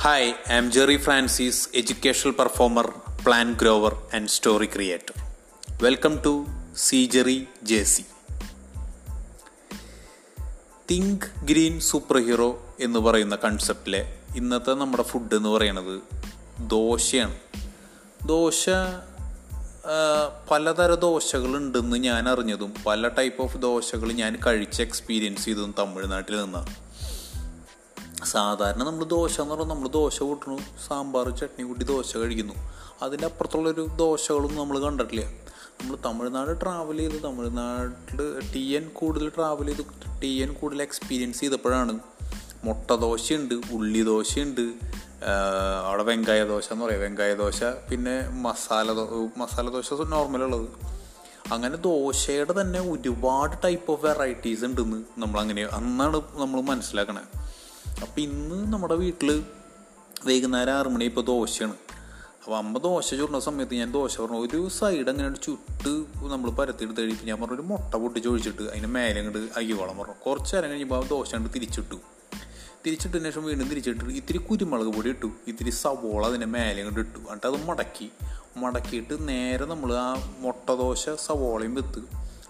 Hi, I'm Jerry Francis Francis, performer plan grower and story creator welcome to C Jerry J C think green super hero എന്ന് പറയുന്ന കൺസെപ്റ്റിലെ ഇന്നത്തെ നമ്മുടെ food എന്ന് പറയുന്നത് ദോശയാണ്. ദോശ പലതര ദോശകളുണ്ടെന്ന് ഞാൻ അറിഞ്ഞതും പല ടൈപ്പ് ഓഫ് ദോശകൾ ഞാൻ കഴിച്ച് എക്സ്പീരിയൻസ് ചെയ്തതും തമിഴ്നാട്ടിൽ നിന്നാണ്. സാധാരണ നമ്മൾ ദോശ എന്ന് പറഞ്ഞാൽ നമ്മൾ ദോശ കൂട്ടണു സാമ്പാർ ചട്നി കൂട്ടി ദോശ കഴിക്കുന്നു. അതിന്റെ അപ്പുറത്തുള്ളൊരു ദോശകളൊന്നും നമ്മൾ കണ്ടിട്ടില്ല. നമ്മൾ തമിഴ്നാട് ട്രാവൽ ചെയ്ത് തമിഴ്നാട്ടിൽ ടി എൻ കൂടുതൽ ട്രാവൽ ചെയ്ത് ടി എൻ കൂടുതൽ എക്സ്പീരിയൻസ് ചെയ്തപ്പോഴാണ് മുട്ട ദോശയുണ്ട് ഉള്ളി ദോശയുണ്ട് അവിടെ വെങ്കായ ദോശ എന്ന് പറയാം. വെങ്കായ ദോശ പിന്നെ മസാല ദോ മസാല ദോശ നോർമലുള്ളത് അങ്ങനെ ദോശയുടെ തന്നെ ഒരുപാട് ടൈപ്പ് ഓഫ് വെറൈറ്റീസ് ഉണ്ടെന്ന് നമ്മൾ അങ്ങനെ അന്നാണ് നമ്മൾ മനസ്സിലാക്കണേ. അപ്പം ഇന്ന് നമ്മുടെ വീട്ടിൽ വൈകുന്നേരം ആറ് മണി ഇപ്പോൾ ദോശയാണ്. അപ്പോൾ അമ്മ ദോശ ചൂടുന്ന സമയത്ത് ഞാൻ ദോശ പറഞ്ഞു ഒരു സൈഡ് അങ്ങനെ ചുട്ട് നമ്മൾ പരത്തിയെടുത്ത് കഴിയുമ്പോൾ ഞാൻ പറഞ്ഞു ഒരു മുട്ട പൊട്ടിച്ച് ഒഴിച്ചിട്ട് അതിന് മേലെ അങ്ങോട്ട് അയ്യോളം പറഞ്ഞു. കുറച്ച് നേരം കഴിഞ്ഞപ്പോൾ ആ ദോശ അങ്ങോട്ട് തിരിച്ചിട്ടു. തിരിച്ചിട്ടതിന് ശേഷം വീണ്ടും തിരിച്ചിട്ട് ഇത്തിരി കുരുമുളക് പൊടി ഇട്ടു ഇത്തിരി സവോള അതിന്റെ മേലെ അങ്ങോട്ട് ഇട്ടു. എന്നിട്ട് അത് മടക്കി. മടക്കിയിട്ട് നേരെ നമ്മൾ ആ മുട്ട ദോശ സവോളയും വെത്ത്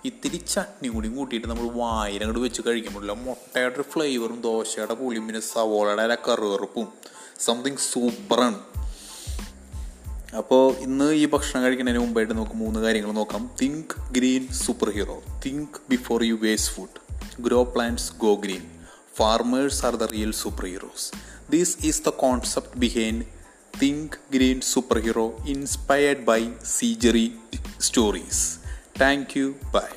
ഇത്തിരി ചട്നി കൂടിയും കൂട്ടിയിട്ട് നമ്മൾ വായിൽ അങ്ങോട്ട് വെച്ച് കഴിക്കുമ്പോഴില്ല മുട്ടയുടെ ഒരു ഫ്ലേവറും ദോശയുടെ പുളിയും പിന്നെ സവോളയുടെ ആ കറുവറുപ്പും സംതിങ് സൂപ്പറാണ് അപ്പോൾ ഇന്ന് ഈ ഭക്ഷണം കഴിക്കുന്നതിന് മുമ്പായിട്ട് നമുക്ക് മൂന്ന് കാര്യങ്ങൾ നോക്കാം. Think green super hero think before you waste food grow plants go green farmers are the real super heroes these is the concept behind think green super hero inspired by സീജറി stories thank you by